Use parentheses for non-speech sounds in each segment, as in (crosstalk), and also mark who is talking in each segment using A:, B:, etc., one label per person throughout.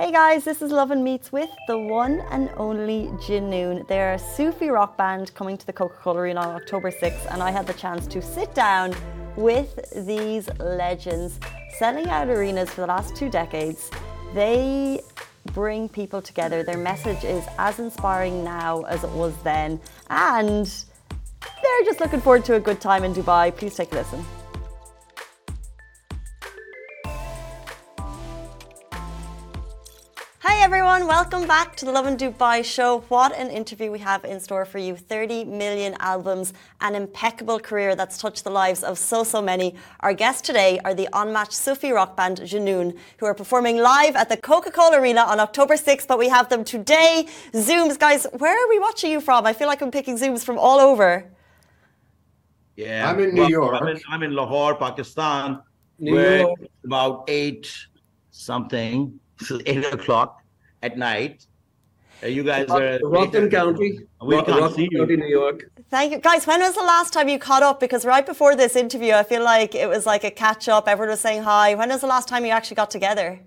A: Hey guys, this is Love and Meets with the one and only Junoon. They're a Sufi rock band coming to the Coca Cola Arena on October 6th, and I had the chance to sit down with these legends selling out arenas for the last two decades. They bring people together. Their message is as inspiring now as it was then, and they're just looking forward to a good time in Dubai. Please take a listen. Everyone, welcome back to the Lovin Dubai show. What an interview we have in store for you. 30 million albums, an impeccable career that's touched the lives of so, so many. Our guests today are the unmatched Sufi rock band Junoon, who are performing live at the Coca-Cola Arena on October 6th, but we have them today. Zooms, guys, where are we watching you from? I feel like I'm picking Zooms from all over.
B: Yeah,
C: I'm in New
B: well,
C: York.
B: I'm in, I'm in Lahore, Pakistan.
C: New York.
B: about eight something, so (laughs) eight o'clock at night. Uh, you guys are
C: Rockland County.
B: We
C: Ro-
B: can't
C: Rockland
B: see you.
C: County, New York.
A: Thank you. Guys, when was the last time you caught up? Because right before this interview, I feel like it was like a catch up. Everyone was saying hi. When was the last time you actually got together?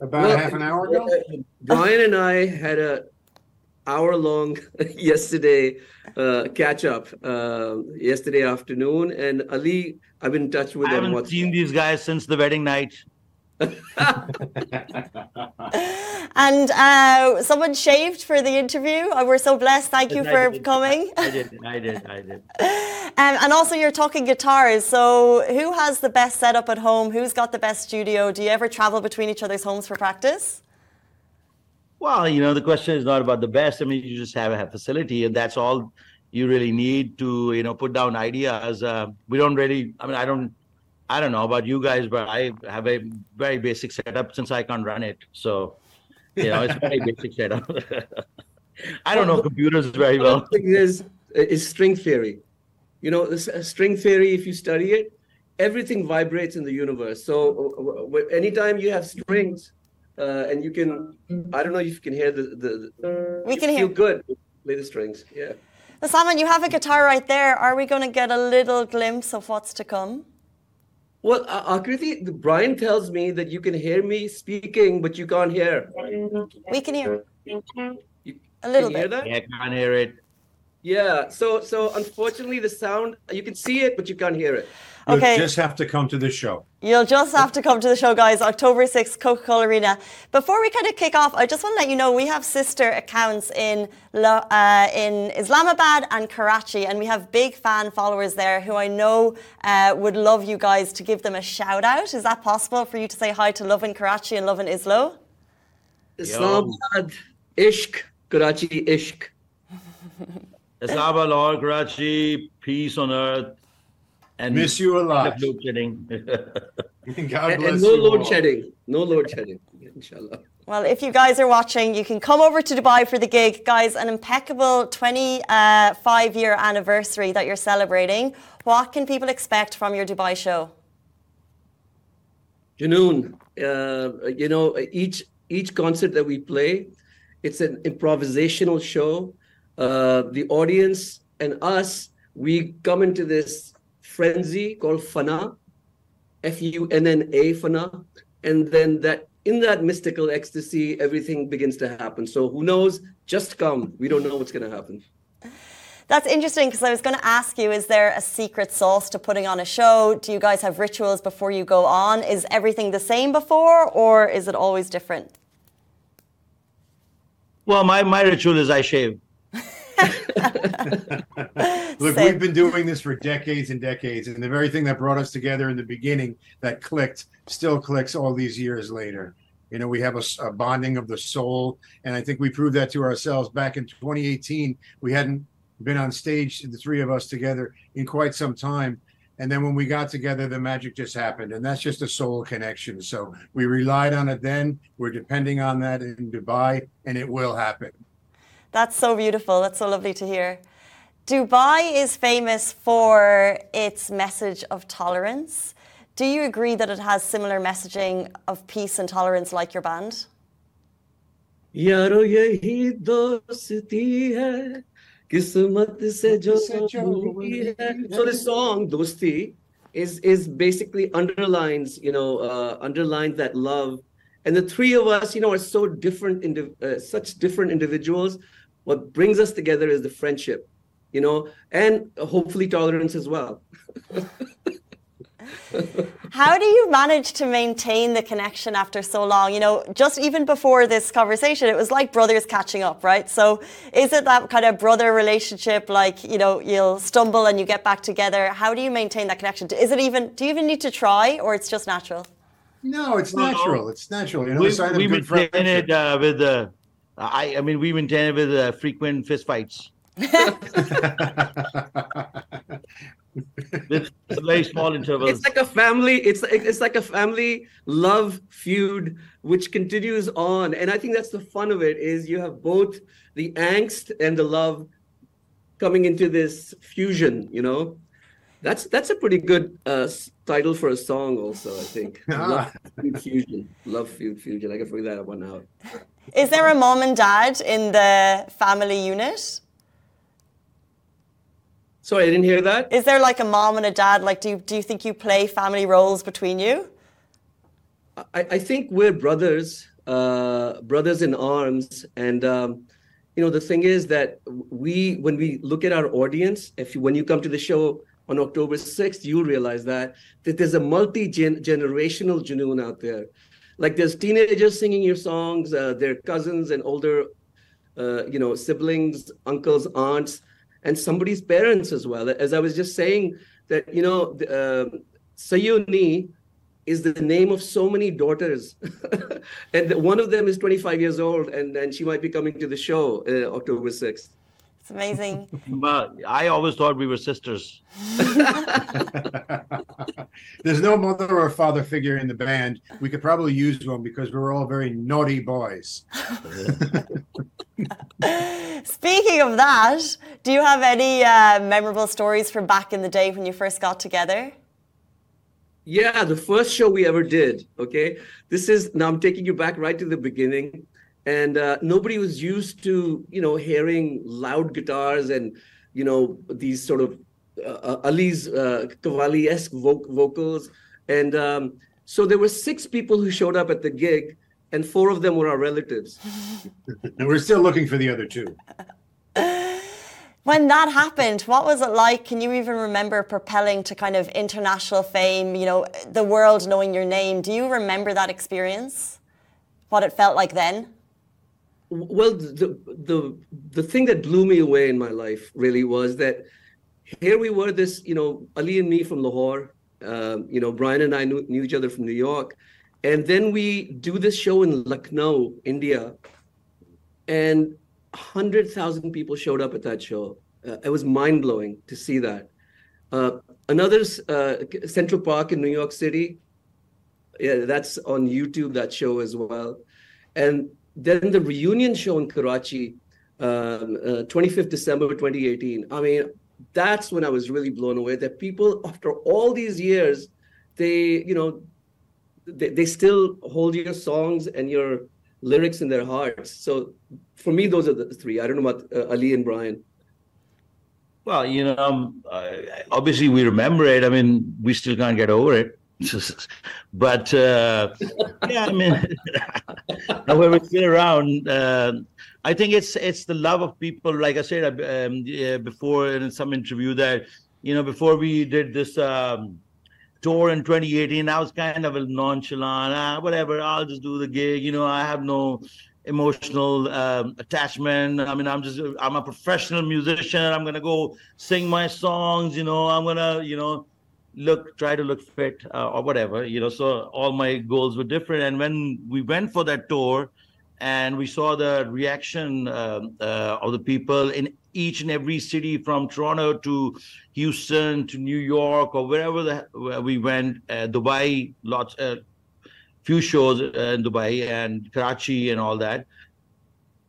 D: About
C: Well,
D: half an hour ago.
C: uh, Brian and I had a hour long (laughs) yesterday uh, catch up uh, yesterday afternoon, and Ali, I've been in touch with
B: I
C: him.
B: haven't
C: What's
B: seen these guys since the wedding night. (laughs)
A: And uh, someone shaved for the interview. Uh, We're so blessed. Thank you
B: I
A: for
B: did.
A: coming.
B: I did, I did, I did. (laughs)
A: Um, and also, you're talking guitars. So, who has the best setup at home? Who's got the best studio? Do you ever travel between each other's homes for practice?
B: Well, you know, the question is not about the best. I mean, you just have a facility, and that's all you really need to, you know, put down ideas. Uh, we don't really. I mean, I don't. I don't know about you guys, but I have a very basic setup since I can't run it. So, you know, it's very basic setup. (laughs) I don't know computers very well.
C: One thing is is string theory. You know, string theory. If you study it, everything vibrates in the universe. So, uh, w- w- anytime you have strings, uh, and you can, I don't know if you can hear the the. the
A: We
C: you
A: can
C: feel
A: hear.
C: good. Play the strings. Yeah.
A: Now, Salman, you have a guitar right there. Are we going to get a little glimpse of what's to come?
C: Well, uh, Akriti, Brian tells me that you can hear me speaking, but you can't hear.
A: We can hear
C: You,
A: a little
C: can you hear that?
B: Yeah, I can't hear it.
C: Yeah. So, so unfortunately, the sound you can see it, but you can't hear it.
D: You
A: Okay.
D: just have to come to the show.
A: You'll just have to come to the show, guys. October 6th, Coca Cola Arena. Before we kind of kick off, I just want to let you know we have sister accounts in, uh, in Islamabad and Karachi, and we have big fan followers there who I know uh, would love you guys to give them a shout out. Is that possible for you to say hi to Love in Karachi and Love in Islo?
C: Islamabad, Ishq, Karachi, Ishq. (laughs)
B: Islamabad, Karachi, peace on earth. And
D: Miss you a lot.
B: Load shedding. (laughs)
D: God
C: And,
D: bless
C: and no
D: you
C: load
D: all.
C: shedding. No load shedding. Inshallah.
A: Well, if you guys are watching, you can come over to Dubai for the gig. Guys, an impeccable 25 year anniversary that you're celebrating. What can people expect from your Dubai show?
C: Junoon, uh, you know, each each concert that we play, it's an improvisational show. Uh, the audience and us, we come into this frenzy called fana, F U N N A fana, and then that in that mystical ecstasy, everything begins to happen. So who knows? Just come. We don't know what's going to happen.
A: That's interesting because I was going to ask you is there a secret sauce to putting on a show? Do you guys have rituals before you go on? Is everything the same before or is it always different?
B: Well, my, my ritual is I shave. (laughs)
D: Look,
A: Same.
D: we've been doing this for decades and decades, and the very thing that brought us together in the beginning that clicked still clicks all these years later. You know, we have a bonding of the soul, and I think we proved that to ourselves back in 2018. We hadn't been on stage, the three of us together, in quite some time. And then when we got together, the magic just happened, and that's just a soul connection. So we relied on it then. We're depending on that in Dubai, and it will happen.
A: That's so beautiful. That's so lovely to hear. Dubai is famous for its message of tolerance. Do you agree that it has similar messaging of peace and tolerance like your band?
C: यारो यही दोस्ती है किस्मत से जो हुई है so this song dosti is is basically underlines you know uh, underlines that love and the three of us, you know, are so different, indi- uh, such different individuals. what brings us together is the friendship, you know, and hopefully tolerance as well. (laughs)
A: How do you manage to maintain the connection after so long? You know, just even before this conversation, it was like brothers catching up, right? So is it that kind of brother relationship, like, you know, you'll stumble and you get back together? How do you maintain that connection? Is it even, do you even need to try or it's just natural?
D: No, it's natural. It's natural. You know,
B: we,
D: the sign
B: we
D: of good
B: maintain
D: friendship.
B: it uh, with uh, I I mean we maintain it with uh, frequent fist fights. (laughs) with very small intervals.
C: it's like a family it's it's like a family love feud which continues on. And i think that's the fun of it is you have both the angst and the love coming into this fusion you know? That's that's a pretty good uh, title for a song also i think. (laughs) Love feud fusion. Love feud fusion. I can figure that one out
A: Is there a mom and dad in the family unit?
C: sorry i didn't hear that
A: Is there like a mom and a dad? Like, do you, do you think you play family roles between you?
C: I, I think we're brothers, uh, brothers in arms, and um, you know the thing is that we, when we look at our audience, if you, when you come to the show on October sixth, you'll realize that that there's a multi generational Junoon out there. Like there's teenagers singing your songs, uh, their cousins and older, uh, you know, siblings, uncles, aunts, and somebody's parents as well. As I was just saying that you know, uh, Sayonee is the name of so many daughters (laughs) and one of them is 25 years old and, and she might be coming to the show uh, october 6th
A: It's amazing. (laughs)
B: But I always thought we were sisters. (laughs)
D: There's no mother or father figure in the band. We could probably use one because we're all very naughty boys. (laughs)
A: Speaking of that, do you have any uh, memorable stories from back in the day when you first got together?
C: yeah the first show we ever did okay this is now i'm taking you back right to the beginning and uh, nobody was used to you know hearing loud guitars and you know these sort of uh, ali's uh, Qawwali-esque vo- vocals and um, so there were six people who showed up at the gig and four of them were our relatives (laughs)
D: And we're still looking for the other two. (laughs)
A: When that happened, what was it like? Can you even remember propelling to kind of international fame, you know, the world knowing your name? Do you remember that experience? What it felt like then?
C: Well the the the thing that blew me away in my life really was that here we were this you know ali and me from lahore um, you know brian and i knew, knew each other from new york. And then we do this show in lucknow india and 100000 people showed up at that show. Uh, it was mind-blowing to see that. Uh, another uh, central park in new york city yeah that's on youtube that show as well. And then the reunion show in Karachi, um, uh, 25th December 2018. I mean, that's when I was really blown away that people, after all these years, they, you know, they, they still hold your songs and your lyrics in their hearts. So for me, those are the three. I don't know about uh, Ali and Brian.
B: Well, you know, um, obviously we remember it. I mean, we still can't get over it. But uh, yeah, I mean, (laughs) however, still around, uh, I think it's it's the love of people. Like I said um, yeah, before in some interview that you know before we did this um, tour in 2018, I was kind of a nonchalant. Ah, whatever, I'll just do the gig. You know, I have no emotional um, attachment. I mean, I'm just I'm a professional musician. I'm gonna go sing my songs. You know, I'm gonna you know look try to look fit uh, or whatever you know so all my goals were different. And when we went for that tour and we saw the reaction um, uh, of the people in each and every city from toronto to houston to new york or wherever the, where we went uh, dubai lots uh, few shows uh, in dubai and karachi and all that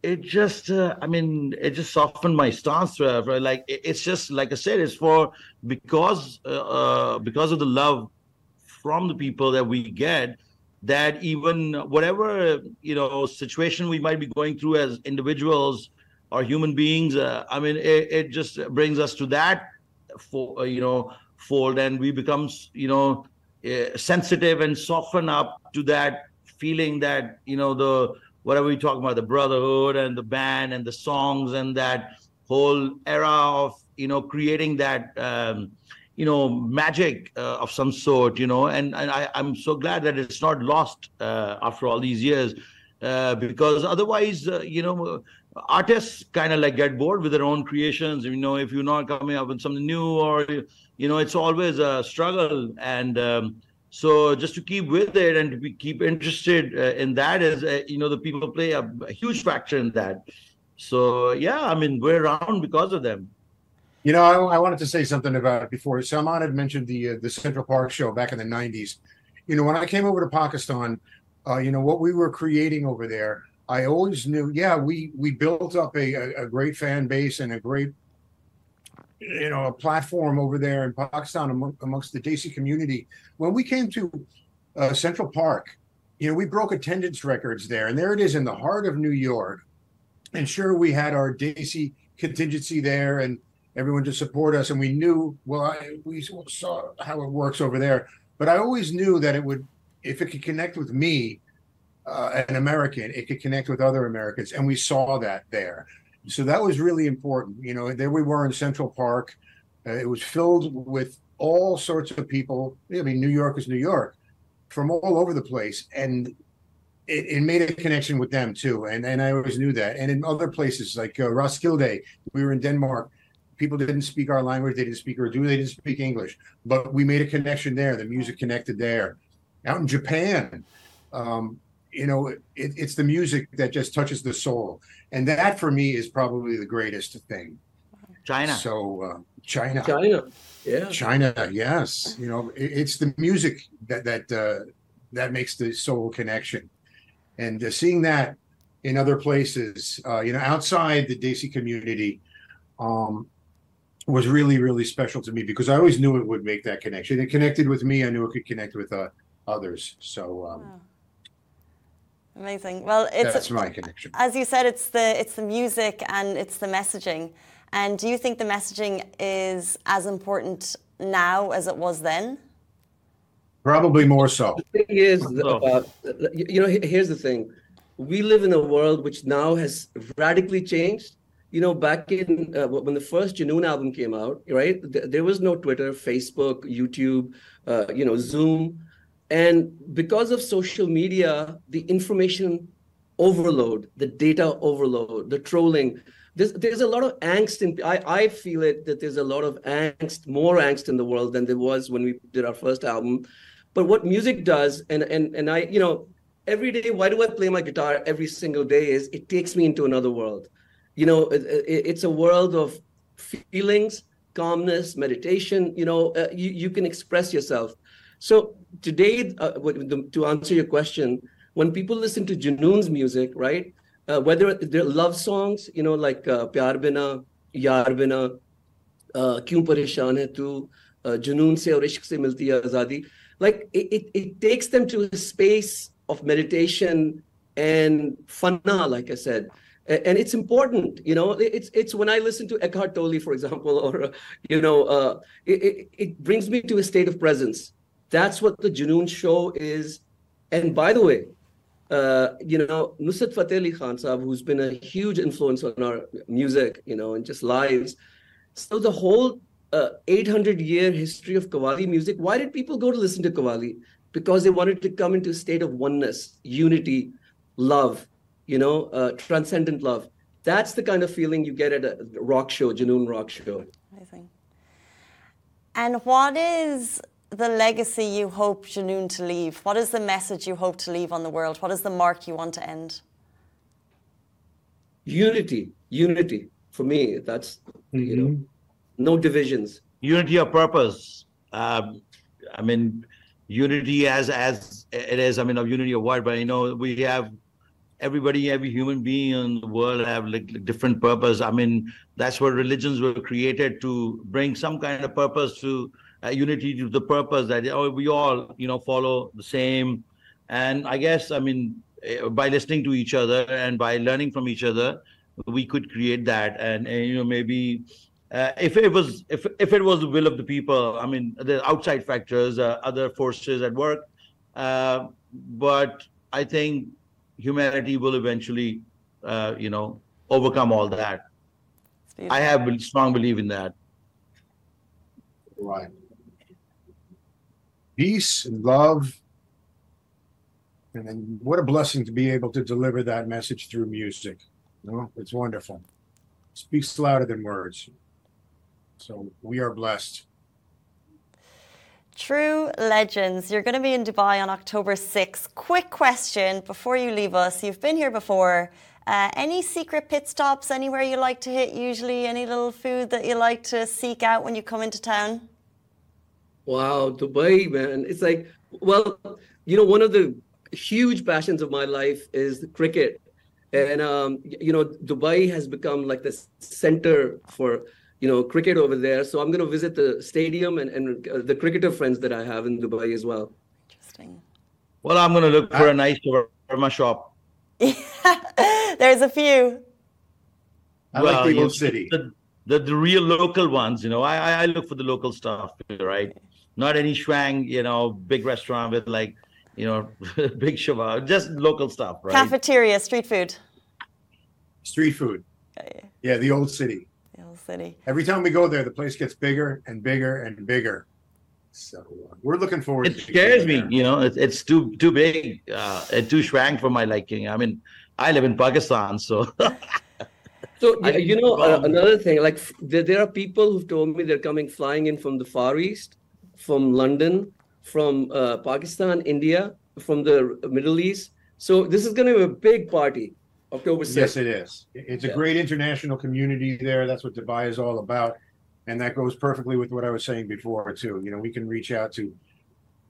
B: it just uh, i mean it just softened my stance uh, for, like it's just like i said it's for because uh, uh, because of the love from the people that we get that even whatever you know situation we might be going through as individuals or human beings uh, i mean it, it just brings us to that for you know fold and we become you know uh, sensitive and soften up to that feeling that you know the whatever we talk about? The brotherhood and the band and the songs and that whole era of you know creating that um, you know magic uh, of some sort you know? And, and I, i'm so glad that it's not lost uh, after all these years uh, because otherwise uh, you know artists kind of like get bored with their own creations. You know if you're not coming up with something new or you know it's always a struggle. And um, so just to keep with it and to be, keep interested uh, in that is uh, you know the people play a, a, huge factor in that. So yeah i mean we're around because of them.
D: You know i, I wanted to say something about it before. Salman had mentioned the uh, the central park show back in the 90s you know when i came over to pakistan uh, you know what we were creating over there I always knew, yeah, we we built up a, a, a great fan base and a great, you know, a platform over there in Pakistan among, amongst the Desi community. When we came to uh, Central Park, you know, we broke attendance records there, and there it is in the heart of New York. And sure, we had our Desi contingency there, and everyone to support us, and we knew, well, I, we saw how it works over there. But I always knew that it would, if it could connect with me, uh, an American, it could connect with other Americans, and we saw that there. So that was really important. You know, there we were in Central Park. Uh, it was filled with all sorts of people. I mean, New York is New York, from all over the place, and it, it, made a connection with them too. And and I always knew that. And in other places like uh, Roskilde, we were in Denmark. People didn't speak our language. They didn't speak Urdu. They didn't speak English. But we made a connection there. The music connected there. Out in Japan, um, you know, it, it's the music that just touches the soul, and that for me is probably the greatest thing.
B: China.
D: So uh, China.
C: China. Yeah.
D: China. Yes. You know, it, it's the music that that uh, that makes the soul connection, and uh, seeing that in other places, uh, you know, outside the Desi community, um, was really really special to me because I always knew it would make that connection. It connected with me. I knew it could connect with uh, others. So. Um, wow
A: Amazing. Well, it's
D: that's my connection.
A: As you said, it's the it's the music and it's the messaging. And do you think the messaging is as important now as it was then?
D: Probably more so.
C: The thing is, uh, you know, here's the thing: we live in a world which now has radically changed. You know, back in uh, when the first Junoon album came out, right? There was no Twitter, Facebook, YouTube, uh, you know, Zoom and because of social media, the information overload, the data overload, the trolling, there's, there's a lot of angst in I, I feel it that there's a lot of angst, more angst in the world than there was when we did our first album. But what music does, and and and I, you know, every day, why do I play my guitar every single day? Is it takes me into another world. You know, it, it, it's a world of feelings, calmness, meditation. You know, uh, you, you can express yourself. So today, uh, to answer your question, when people listen to Junoon's music, right, uh, whether they're love songs, you know, like uh, Pyar Bina, Yaar Bina, uh, Kyun Pareshan Hai Tu, uh, Junoon Se aur Ishq Se Milti Hai Azadi, like it, it, it takes them to a space of meditation and fana, like I said. And it's important you know it's it's when i listen to eckhart tolle for example (laughs) or you know uh, it, it, it brings me to a state of presence that's what the Junoon show is. And by the way, uh, you know, Nusrat Fateh Ali Khan Saab, who's been a huge influence on our music, you know, and just lives. So the whole uh, 800 year history of Qawwali music, why did people go to listen to Qawwali? Because they wanted to come into a state of oneness, unity, love, you know, uh, transcendent love. That's the kind of feeling you get at a rock show, Junoon rock show.
A: Amazing. And what is the legacy you hope Junoon to leave? What is the message you hope to leave on the world? What is the mark you want to end?
C: Unity, unity. For me, that's mm-hmm. you know, mm-hmm. no divisions.
B: Unity of purpose. Um, I mean, unity as as it is. I mean, of unity of what? But you know, we have everybody, every human being in the world have like, like different purpose. I mean, that's what religions were created to bring some kind of purpose to uh, unity to the purpose that oh, we all you know follow the same and i guess i mean eh, by listening to each other and by learning from each other we could create that and, and you know maybe uh, if it was if if it was the will of the people i mean the outside factors uh, other forces at work uh, but I think humanity will eventually, uh, you know, overcome all that.
A: It's beautiful.
B: I have a strong belief in that.
D: Right. Peace and love. And then what a blessing to be able to deliver that message through music. You it's wonderful. It Speaks louder than words. So we are blessed.
A: True Legends, you're going to be in Dubai on October 6th. Quick question before you leave us. You've been here before. Uh, any secret pit stops anywhere you like to hit usually? Any little food that you like to seek out when you come into town?
C: Wow, Dubai, man. It's like, well, you know, one of the huge passions of my life is cricket. And, um, you know, Dubai has become like the center for, you know, cricket over there. So I'm going to visit the stadium and, and uh, the cricketer friends that I have in Dubai as well.
A: Interesting.
B: Well, I'm going to look for a nice shawarma shop. (laughs)
A: There's a few.
D: I
B: Well,
D: like the old city.
B: The, the, the real local ones, you know, I, I I look for the local stuff, right? Not any schwang, you know, big restaurant with like, you know, (laughs) big shawarma, just local stuff, right?
A: Cafeteria, street food.
D: Street food.
A: Okay,
D: Yeah, the old city.
A: the whole city.
D: Every time we go there, the place gets bigger and bigger and bigger. So uh, we're looking forward
B: It
D: to
B: scares me,
D: there.
B: you know, it's, it's too too big, uh, and too schwang for my liking. I mean, I live in Pakistan, so (laughs)
C: So, (laughs)
B: I
C: you know, uh, another thing, like f- there, there are people who've told me they're coming flying in from the Far East, from London, from uh, Pakistan, India, from the Middle East. So this is going to be a big party, October 6th.
D: Yes, it is. It's a
C: Yeah.
D: great international community there. That's what Dubai is all about. And that goes perfectly with what I was saying before, too. You know, we can reach out to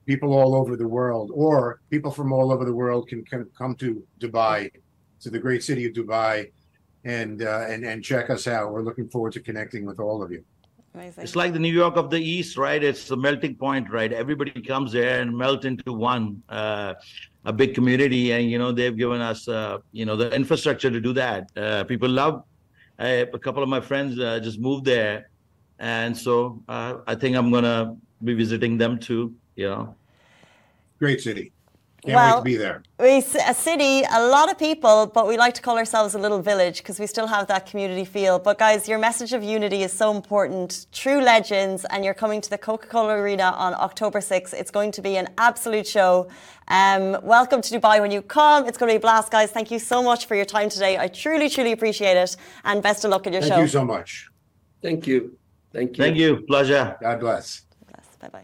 D: people all over the world, or people from all over the world can, can come to Dubai, to the great city of Dubai, and uh, and and check us out. We're looking forward to connecting with all of you.
A: Amazing.
B: it's like the New York of the East, right? It's the melting point, right? Everybody comes there and melt into one, uh, a big community, and you know they've given us, uh, you know, the infrastructure to do that. Uh, people love. I, a couple of my friends uh, just moved there, and so uh, I think I'm gonna be visiting them too. You know.
D: Great city. Can't wait
A: Well-
D: to be there.
A: We, s- a city, a lot of people, but we like to call ourselves a little village because we still have that community feel. But guys, your message of unity is so important. True legends, and you're coming to the Coca Cola Arena on October 6th. It's going to be an absolute show. Um, welcome to Dubai when you come. It's going to be a blast, guys. Thank you so much for your time today. I truly, truly appreciate it. And best of luck in your
D: Thank
A: show.
D: Thank you so much.
C: Thank you. Thank you.
B: Thank you. Pleasure.
D: God bless.